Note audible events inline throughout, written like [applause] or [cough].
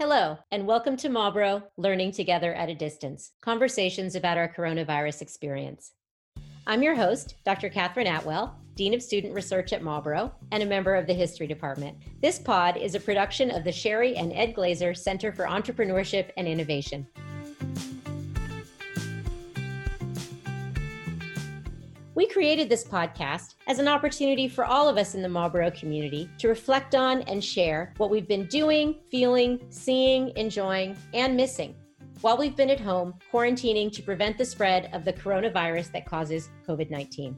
Hello, and welcome to Marlborough Learning Together at a Distance Conversations about our coronavirus experience. I'm your host, Dr. Catherine Atwell, Dean of Student Research at Marlborough and a member of the History Department. This pod is a production of the Sherry and Ed Glazer Center for Entrepreneurship and Innovation. We created this podcast as an opportunity for all of us in the Marlborough community to reflect on and share what we've been doing, feeling, seeing, enjoying, and missing while we've been at home quarantining to prevent the spread of the coronavirus that causes COVID 19.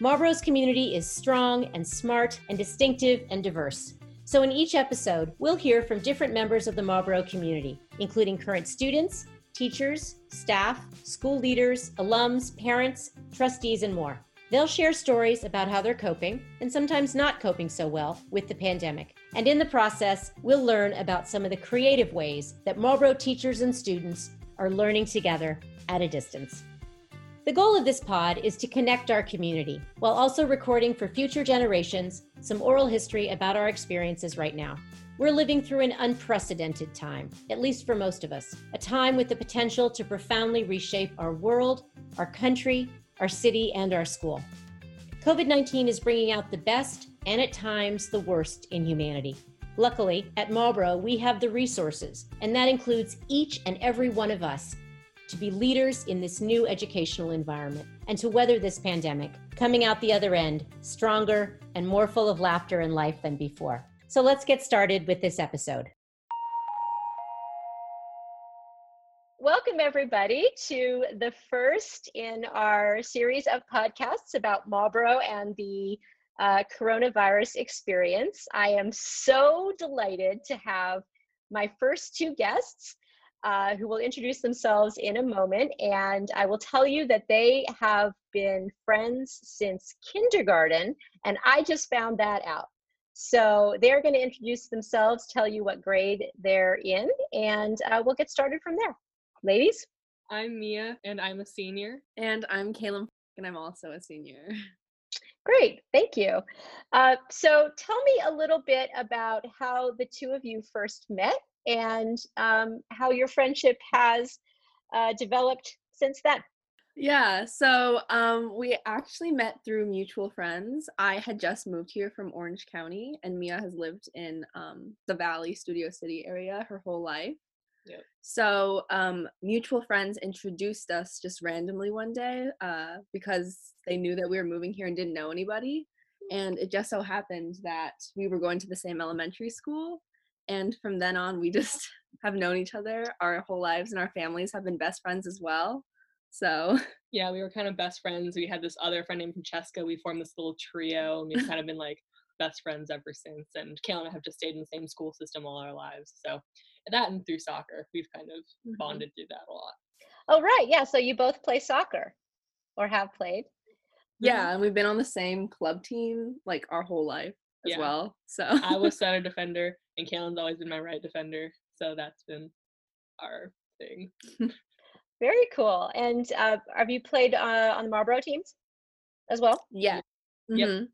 Marlborough's community is strong and smart and distinctive and diverse. So, in each episode, we'll hear from different members of the Marlborough community, including current students, teachers, staff, school leaders, alums, parents, trustees, and more. They'll share stories about how they're coping, and sometimes not coping so well, with the pandemic. And in the process, we'll learn about some of the creative ways that Marlborough teachers and students are learning together at a distance. The goal of this pod is to connect our community while also recording for future generations some oral history about our experiences right now. We're living through an unprecedented time, at least for most of us, a time with the potential to profoundly reshape our world, our country, our city, and our school. COVID 19 is bringing out the best and at times the worst in humanity. Luckily, at Marlborough, we have the resources, and that includes each and every one of us, to be leaders in this new educational environment and to weather this pandemic, coming out the other end stronger and more full of laughter and life than before. So let's get started with this episode. Welcome, everybody, to the first in our series of podcasts about Marlborough and the uh, coronavirus experience. I am so delighted to have my first two guests uh, who will introduce themselves in a moment. And I will tell you that they have been friends since kindergarten, and I just found that out. So they're going to introduce themselves, tell you what grade they're in, and uh, we'll get started from there. Ladies? I'm Mia, and I'm a senior. And I'm Kaylin, and I'm also a senior. Great, thank you. Uh, so tell me a little bit about how the two of you first met and um, how your friendship has uh, developed since then. Yeah, so um, we actually met through mutual friends. I had just moved here from Orange County, and Mia has lived in um, the Valley, Studio City area her whole life. Yep. So um, mutual friends introduced us just randomly one day uh, because they knew that we were moving here and didn't know anybody. And it just so happened that we were going to the same elementary school. And from then on, we [laughs] just have known each other our whole lives, and our families have been best friends as well. So [laughs] yeah, we were kind of best friends. We had this other friend named Francesca. We formed this little trio, and we've kind of been like best friends ever since. And Kayla and I have just stayed in the same school system all our lives. So that and through soccer, we've kind of mm-hmm. bonded through that a lot. Oh right, yeah. So you both play soccer, or have played. Yeah, mm-hmm. and we've been on the same club team like our whole life as yeah. well. So I was [laughs] center defender, and Kaylin's always been my right defender. So that's been our thing. [laughs] Very cool. And uh, have you played uh, on the Marlborough teams as well? Yeah. Mm-hmm. Yep.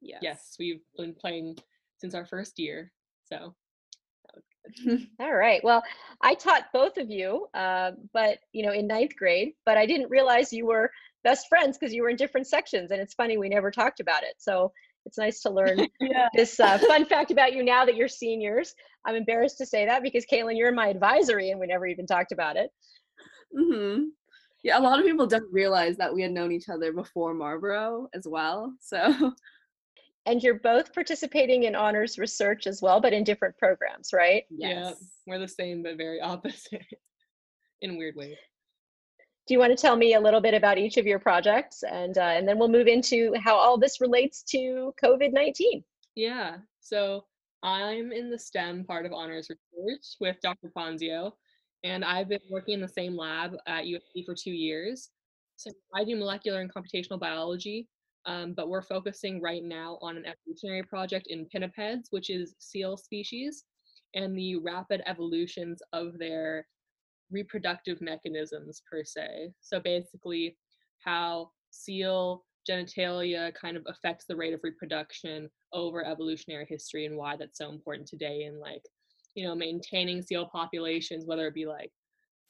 Yes. yes, we've been playing since our first year. So [laughs] all right. Well, I taught both of you, uh, but you know, in ninth grade. But I didn't realize you were best friends because you were in different sections, and it's funny we never talked about it. So it's nice to learn [laughs] yeah. this uh, fun fact about you now that you're seniors. I'm embarrassed to say that because Kaylin, you're my advisory, and we never even talked about it. Mm-hmm. Yeah, a lot of people don't realize that we had known each other before Marlborough as well. [laughs] So and you're both participating in honors research as well, but in different programs, right? Yes. Yeah, we're the same but very [laughs] opposite in weird ways. Do you want to tell me a little bit about each of your projects, and uh, and then we'll move into how all this relates to COVID nineteen? Yeah. So I'm in the STEM part of honors research with Dr. Ponzio, and I've been working in the same lab at USC for two years. So I do molecular and computational biology, um, but we're focusing right now on an evolutionary project in pinnipeds, which is seal species, and the rapid evolutions of their reproductive mechanisms per se. So basically, how seal genitalia kind of affects the rate of reproduction over evolutionary history and why that's so important today in like you know, maintaining seal populations, whether it be like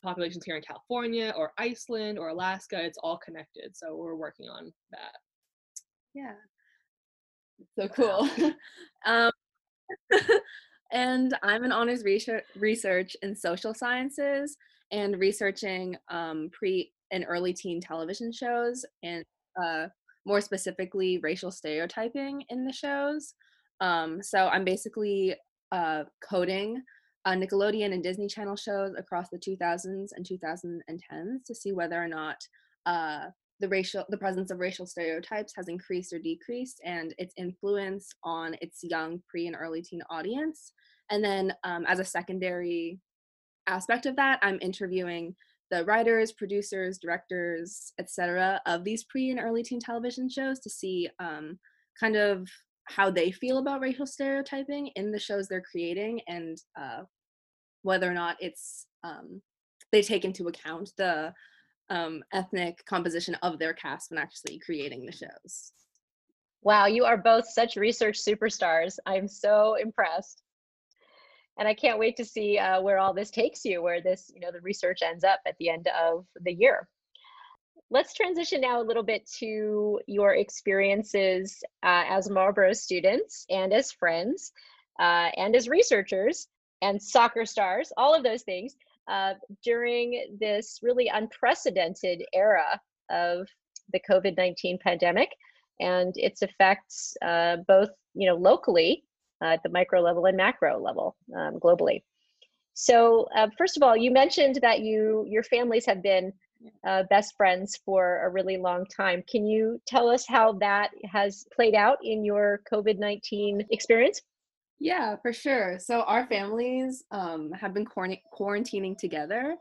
populations here in California or Iceland or Alaska, it's all connected. So we're working on that. Yeah. So cool. [laughs] um, [laughs] and I'm an honors research, research in social sciences and researching um, pre and early teen television shows and uh, more specifically racial stereotyping in the shows. Um, so I'm basically uh, coding uh, Nickelodeon and Disney Channel shows across the 2000s and 2010s to see whether or not uh, the racial the presence of racial stereotypes has increased or decreased and its influence on its young pre and early teen audience. And then um, as a secondary aspect of that i'm interviewing the writers producers directors etc of these pre and early teen television shows to see um, kind of how they feel about racial stereotyping in the shows they're creating and uh, whether or not it's um, they take into account the um, ethnic composition of their cast when actually creating the shows. Wow, you are both such research superstars. I'm so impressed. And I can't wait to see uh, where all this takes you, where this, you know, the research ends up at the end of the year. Let's transition now a little bit to your experiences uh, as Marlborough students and as friends uh, and as researchers and soccer stars, all of those things uh, during this really unprecedented era of the COVID 19 pandemic and its effects uh, both you know locally uh, at the micro level and macro level um, globally. So uh, first of all, you mentioned that you your families have been uh, best friends for a really long time. Can you tell us how that has played out in your COVID 19 experience? Yeah, for sure. So our families um, have been quarantining together.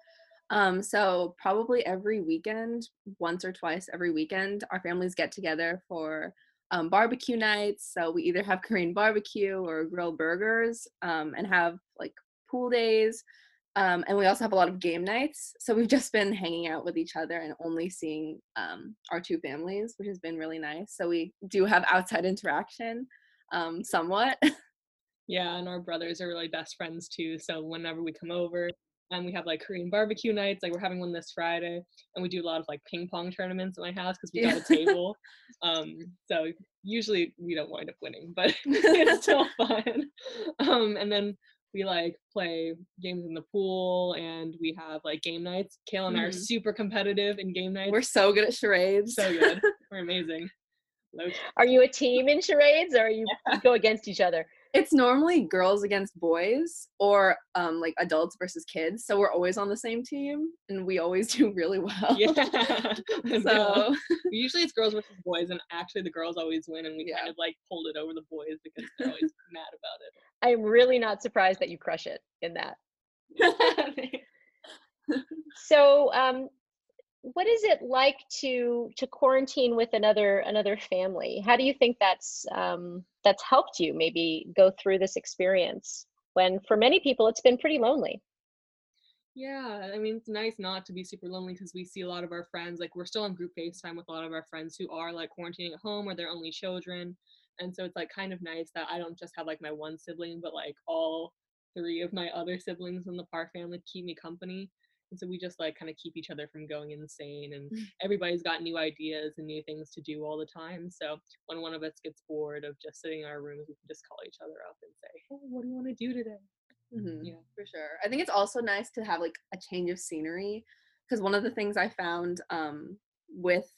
Um, so probably every weekend, once or twice every weekend, our families get together for um, barbecue nights. So we either have Korean barbecue or grill burgers um, and have like pool days. Um, and we also have a lot of game nights. So we've just been hanging out with each other and only seeing um, our two families, which has been really nice. So we do have outside interaction um, somewhat. [laughs] Yeah, and our brothers are really best friends too. So whenever we come over, and we have like Korean barbecue nights. Like we're having one this Friday, and we do a lot of like ping pong tournaments at my house because we got a [laughs] table. Um, so usually we don't wind up winning, but [laughs] it's still fun. Um, and then we like play games in the pool, and we have like game nights. Kayla and. I are mm-hmm. super competitive in game nights. We're so good at charades. So good. [laughs] we're amazing. Are you a team in charades, or are you yeah. go against each other? It's normally girls against boys or um like adults versus kids so we're always on the same team and we always [laughs] do really well. Yeah [laughs] [laughs] so usually it's girls versus boys and actually the girls always win and we yeah. kind of like hold it over the boys because they're always mad about it. I'm really not surprised that you crush it in that. So um what is it like to to quarantine with another another family? How do you think that's um, that's helped you maybe go through this experience when for many people it's been pretty lonely? Yeah i mean it's nice not to be super lonely because we see a lot of our friends like we're still on group facetime with a lot of our friends who are like quarantining at home or they're only children and so it's like kind of nice that i don't just have like my one sibling but like all three of my other siblings in the park family keep me company and so we just like kind of keep each other from going insane and mm. everybody's got new ideas and new things to do all the time. So when one of us gets bored of just sitting in our rooms we can just call each other up and say hey what do you want to do today? Mm-hmm. yeah. For sure. I think it's also nice to have like a change of scenery because one of the things i found um, with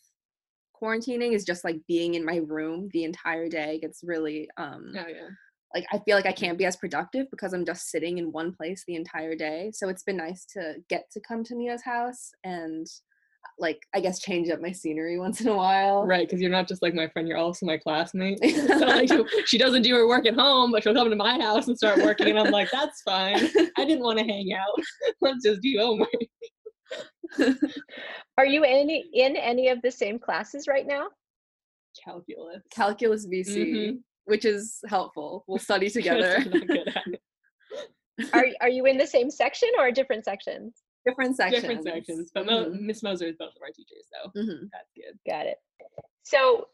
quarantining is just like being in my room the entire day gets really um oh, yeah like I feel like I can't be as productive because I'm just sitting in one place the entire day. So it's been nice to get to come to Mia's house and like I guess change up my scenery [laughs] once in a while. Right, because you're not just like my friend, you're also my classmate. [laughs] so like she doesn't do her work at home, but she'll come to my house and start working, and I'm like, that's fine. I didn't want to hang out. [laughs] Let's just do homework. Are you in any in any of the same classes right now? Calculus. Calculus BC. Mm-hmm which is helpful. We'll study [laughs] together. [laughs] are are you in the same section or different sections? Different sections. Different sections, but mm-hmm. Miss Moser is both of our teachers, so mm-hmm. that's good. Got it. So,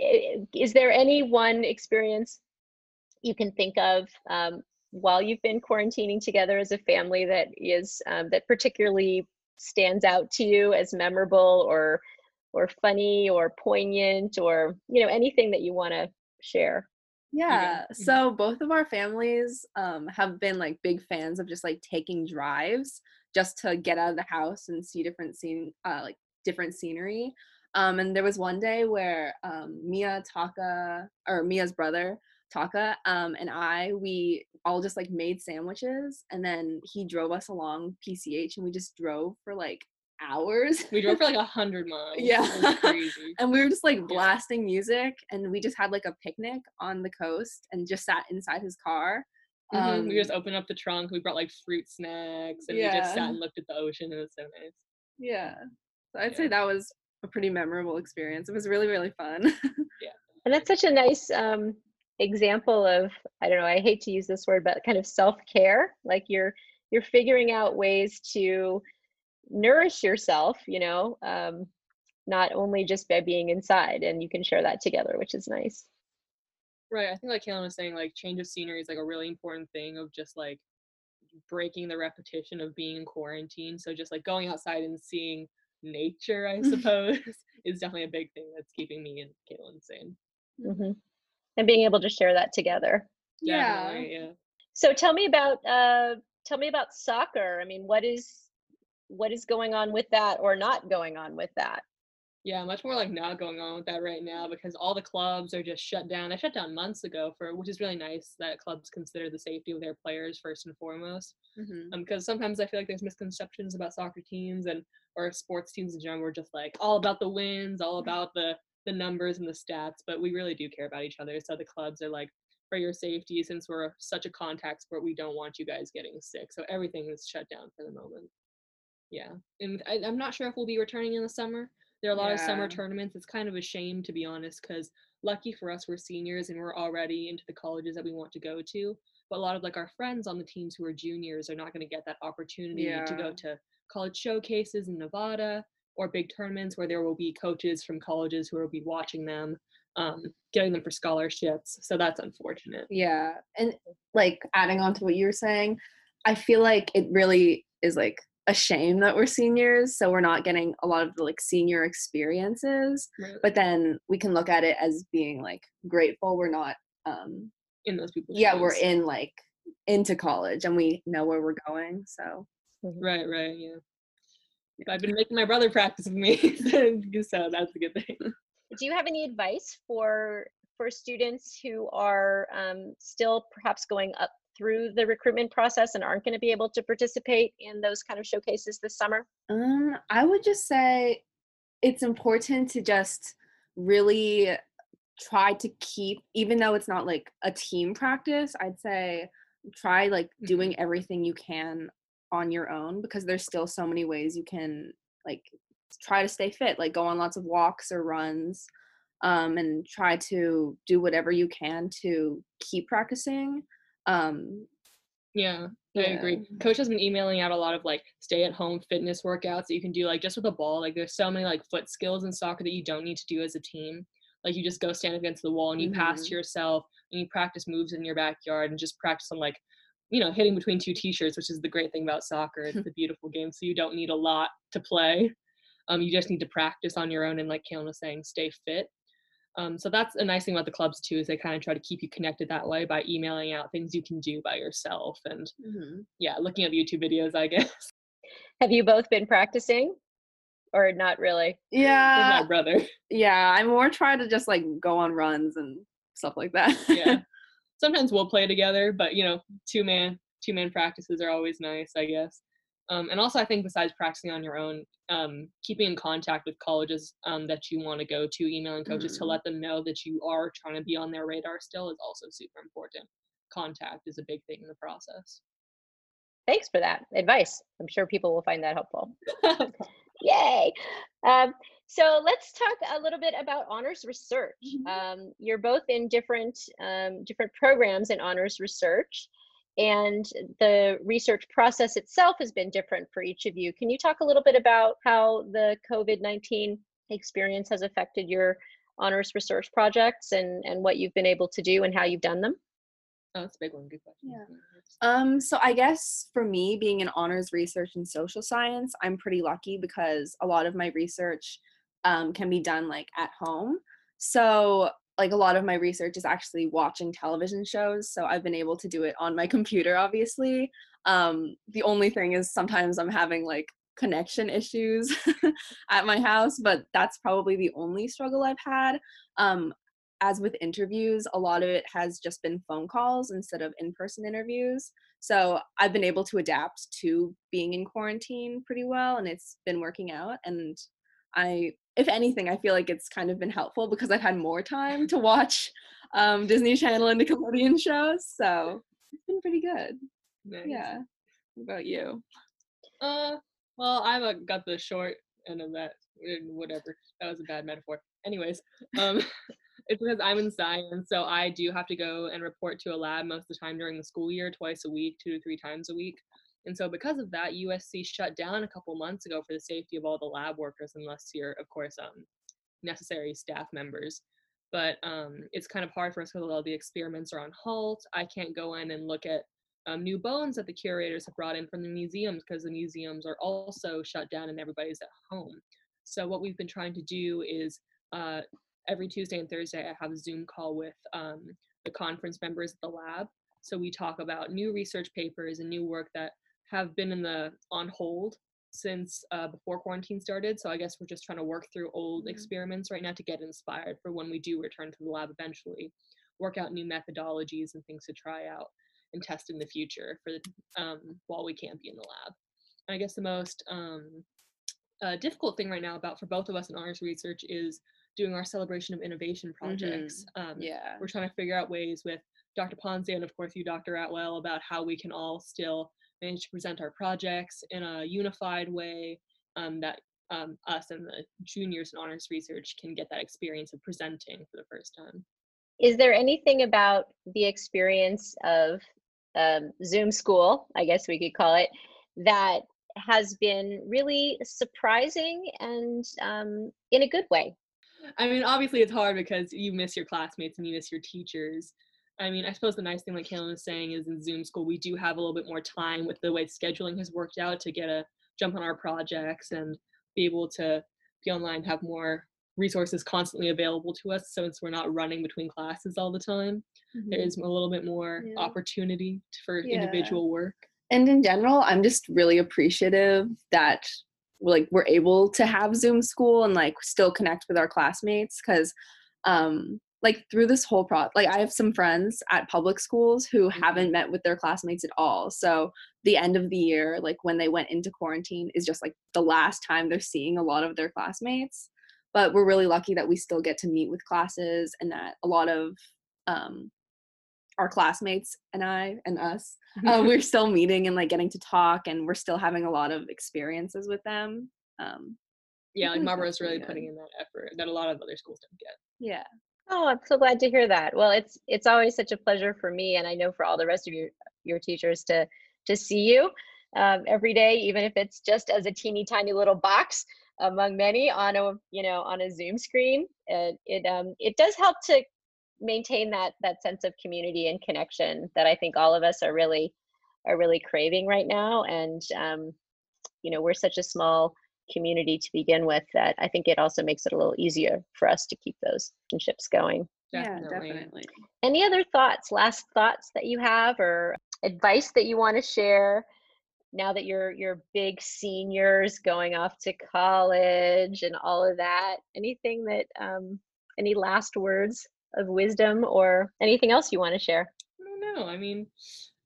is there any one experience you can think of um, while you've been quarantining together as a family that is um, that particularly stands out to you as memorable or or funny or poignant or you know anything that you want to share yeah Mhm. so both of our families um, have been like big fans of just like taking drives just to get out of the house and see different scene uh, like different scenery um, and there was one day where um, mia taka or mia's brother taka um, and i we all just like made sandwiches and then he drove us along pch and we just drove for like hours We drove for like a [laughs] hundred miles. Yeah. [laughs] Crazy. and we were just like blasting music and we just had like a picnic on the coast and just sat inside his car Mhm, we just Um, opened up the trunk. We brought like fruit snacks, and we just sat and looked at the ocean. It was so nice. yeah so i'd say that was a pretty memorable experience it was really really fun [laughs] yeah. and that's such a nice um, example of i don't know i hate to use this word but kind of self-care like you're you're figuring out ways to nourish yourself you know um, not only just by being inside and you can share that together which is nice Right. I think like Kaylin was saying, like change of scenery is like a really important thing of just like breaking the repetition of being in quarantine. So just like going outside and seeing nature, I [laughs] suppose, [laughs] is definitely a big thing that's keeping me and Kaylin sane. hmm and being able to share that together yeah yeah. so tell me about uh, tell me about soccer i mean what is what is going on with that or not going on with that Yeah, much more like not going on with that right now because all the clubs are just shut down. They shut down months ago for which is really nice that clubs consider the safety of their players first and foremost. Mhm. Um, because sometimes I feel like there's misconceptions about soccer teams and or sports teams in general. We're just like all about the wins, all about the the numbers and the stats, but we really do care about each other. So the clubs are like, for your safety, since we're such a contact sport, we don't want you guys getting sick. So everything is shut down for the moment. Yeah, and I, I'm not sure if we'll be returning in the summer. There are a lot of summer tournaments. It's kind of a shame to be honest, because lucky for us, we're seniors and we're already into the colleges that we want to go to. But a lot of like our friends on the teams who are juniors are not going to get that opportunity to go to college showcases in Nevada or big tournaments where there will be coaches from colleges who will be watching them, um, getting them for scholarships. So that's unfortunate. yeah and like adding on to what you were saying i feel like it really is like a shame that we're seniors so we're not getting a lot of the like senior experiences Right. but then we can look at it as being like grateful we're not um in those people's shoes. yeah we're in like into college and we know where we're going so Right, right, yeah. But I've been making my brother practice with me, [laughs] so that's a good thing. [laughs] do you have any advice for for students who are um, still perhaps going up through the recruitment process and aren't going to be able to participate in those kind of showcases this summer Um, I would just say it's important to just really try to keep, even though it's not like a team practice, I'd say try like doing everything you can on your own because there's still so many ways you can like try to stay fit, like go on lots of walks or runs, um, and try to do whatever you can to keep practicing. Um, Yeah, I agree. Coach has been emailing out a lot of like stay at home fitness workouts that you can do like just with a ball. Like there's so many like foot skills in soccer that you don't need to do as a team. Like you just go stand against the wall and you pass Mhm. to yourself and you practice moves in your backyard and just practice on like you know hitting between two t-shirts, which is the great thing about soccer. It's [laughs] a beautiful game, so you don't need a lot to play. Um, you just need to practice on your own and like Kaylin was saying, stay fit. Um, so that's a nice thing about the clubs too, is they kind of try to keep you connected that way by emailing out things you can do by yourself and mhm. yeah, looking at YouTube videos, I guess. [laughs] have you both been practicing or not really With Yeah, my brother. [laughs] yeah. I more try to just like go on runs and stuff like that. Yeah. [laughs] Sometimes we'll play together, but you know, two man two man practices are always nice, I guess. Um, and also, I think besides practicing on your own, um, keeping in contact with colleges um, that you want to go to, emailing coaches to Mhm. let them know that you are trying to be on their radar still is also super important. Contact is a big thing in the process. thanks for that advice i'm sure people will find that helpful [laughs] [laughs] Yay. Um, so let's talk a little bit about honors research. Mhm. Um, you're both in different um, different programs in honors research, and the research process itself has been different for each of you. Can you talk a little bit about how the COVID nineteen experience has affected your honors research projects and and what you've been able to do and how you've done them? Oh, that's a big one. Good question. Yeah. Um, so I guess for me, being in honors research and social science, I'm pretty lucky because a lot of my research um, can be done like at home. So like a lot of my research is actually watching television shows. So I've been able to do it on my computer, obviously. Um, the only thing is sometimes I'm having like connection issues [laughs] at my house, but that's probably the only struggle I've had. Um, as with interviews, a lot of it has just been phone calls instead of in person interviews. So I've been able to adapt to being in quarantine pretty well and it's been working out. And I, if anything, I feel like it's kind of been helpful because I've had more time to watch um, Disney Channel and Nickelodeon shows. So it's been pretty good. Nice. Yeah. What about you? Uh, well, I've got the short end of that. Whatever. That was a bad metaphor. Anyways, um, [laughs] it's because I'm in science, so I do have to go and report to a lab most of the time during the school year, twice a week, two to three times a week. And so, because of that, USC shut down a couple months ago for the safety of all the lab workers, unless you're, of course, um, necessary staff members. But um, it's kind of hard for us because all the experiments are on halt. I can't go in and look at um, new bones that the curators have brought in from the museums because the museums are also shut down and everybody's at home. So what we've been trying to do is uh, every Tuesday and Thursday I have a Zoom call with um, the conference members at the lab. So we talk about new research papers and new work that have been in the on hold since uh, before quarantine started. So I guess we're just trying to work through old Mhm. experiments right now to get inspired for when we do return to the lab eventually. Work out new methodologies and things to try out and test in the future for um, while we can't be in the lab. I guess the most um, uh, difficult thing right now about for both of us in honors research is doing our celebration of innovation projects. Um, Yeah. we're trying to figure out ways with Dr. Ponzio and of course you, Dr. Atwell, about how we can all still manage to present our projects in a unified way um, that um, us and the juniors in honors research can get that experience of presenting for the first time. Is there anything about the experience of um, Zoom school, I guess we could call it, that has been really surprising and um, in a good way? I mean, obviously it's hard because you miss your classmates and you miss your teachers. I mean, I suppose the nice thing, like Kaylin was saying, is in Zoom school we do have a little bit more time with the way scheduling has worked out to get a jump on our projects and be able to be online, have more resources constantly available to us. So, since we're not running between classes all the time, there is a little bit more Yeah. opportunity for Yeah. individual work. and in general i'm just really appreciative that like we're able to have zoom school and like still connect with our classmates because um like through this whole pro like i have some friends at public schools who haven't met with their classmates at all. So the end of the year like when they went into quarantine is just like the last time they're seeing a lot of their classmates. But we're really lucky that we still get to meet with classes and that a lot of um our classmates and i and us uh, [laughs] we're still meeting and like getting to talk and we're still having a lot of experiences with them. Um yeah, like Marlborough's really really putting in that effort that a lot of other schools don't get. yeah Oh, I'm so glad to hear that. Well, it's it's always such a pleasure for me, and I know for all the rest of your your teachers to to see you um, every day, even if it's just as a teeny tiny little box among many on a you know on a Zoom screen. It it um it does help to maintain that that sense of community and connection that I think all of us are really are really craving right now. And um, you know, we're such a small community to begin with that I think it also makes it a little easier for us to keep those relationships going. Definitely. yeah definitely Any other thoughts, last thoughts that you have or advice that you want to share now that you're you're big seniors going off to college and all of that? Anything that um any last words of wisdom or anything else you want to share? I don't know. I mean,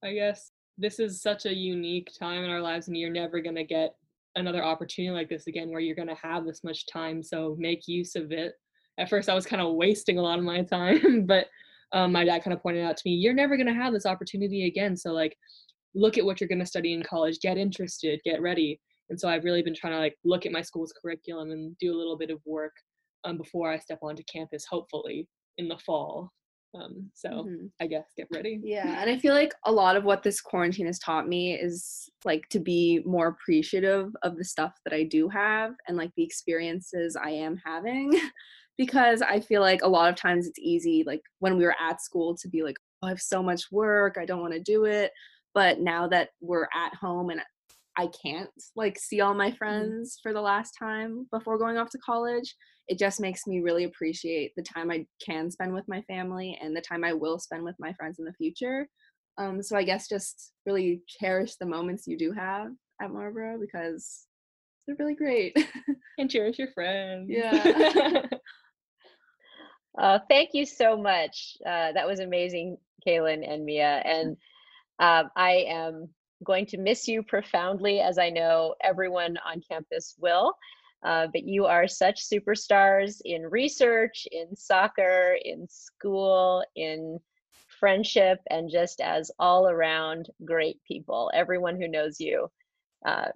I guess this is such a unique time in our lives, and you're never going to get another opportunity like this again where you're going to have this much time. So make use of it. At first, I was kind of wasting a lot of my [laughs] time, but um, my dad kind of pointed out to me, you're never going to have this opportunity again. So, like, look at what you're going to study in college, get interested, get ready. And so I've really been trying to like look at my school's curriculum and do a little bit of work um, before I step onto campus, hopefully in the fall. Um, so Mhm. I guess get ready. yeah and i feel like a lot of what this quarantine has taught me is like to be more appreciative of the stuff that i do have and like the experiences i am having [laughs] because i feel like a lot of times it's easy like when we were at school to be like oh, I have so much work, I don't want to do it. But now that we're at home and I can't like see all my mm-hmm. friends mm-hmm. for the last time before going off to college, it just makes me really appreciate the time I can spend with my family and the time I will spend with my friends in the future. Um, so I guess just really cherish the moments you do have at Marlborough because they're really great. [laughs] and cherish your friends. Yeah. [laughs] [laughs] uh, thank you so much. Uh, that was amazing, Kaylin and Mia. And um, I am going to miss you profoundly, as I know everyone on campus will. Uh, but you are such superstars in research, in soccer, in school, in friendship, and just as all around great people. Everyone who knows you uh,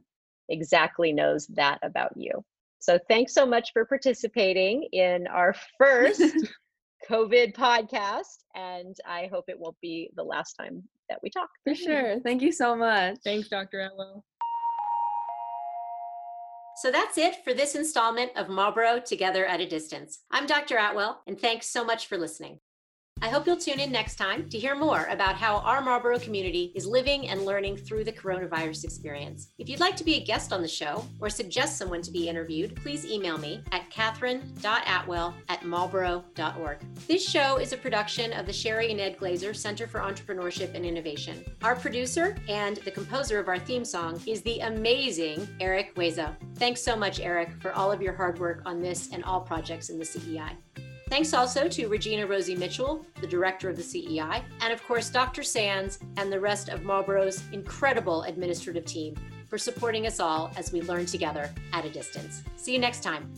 exactly knows that about you. So thanks so much for participating in our first [laughs] COVID podcast. And I hope it won't be the last time that we talk. For sure. Thank you so much. Thanks, Dr. Atwell. So that's it for this installment of Marlborough Together at a Distance. I'm Dr. Atwell, and thanks so much for listening. I hope you'll tune in next time to hear more about how our Marlborough community is living and learning through the coronavirus experience. If you'd like to be a guest on the show or suggest someone to be interviewed, please email me at catherine.atwell at marlborough.org. This show is a production of the Sherry and Ed Glazer Center for Entrepreneurship and Innovation. Our producer and the composer of our theme song is the amazing Eric Weza. Thanks so much, Eric, for all of your hard work on this and all projects in the CEI. Thanks also to Regina Rosie Mitchell, the director of the CEI, and of course, Dr. Sands and the rest of Marlborough's incredible administrative team for supporting us all as we learn together at a distance. See you next time.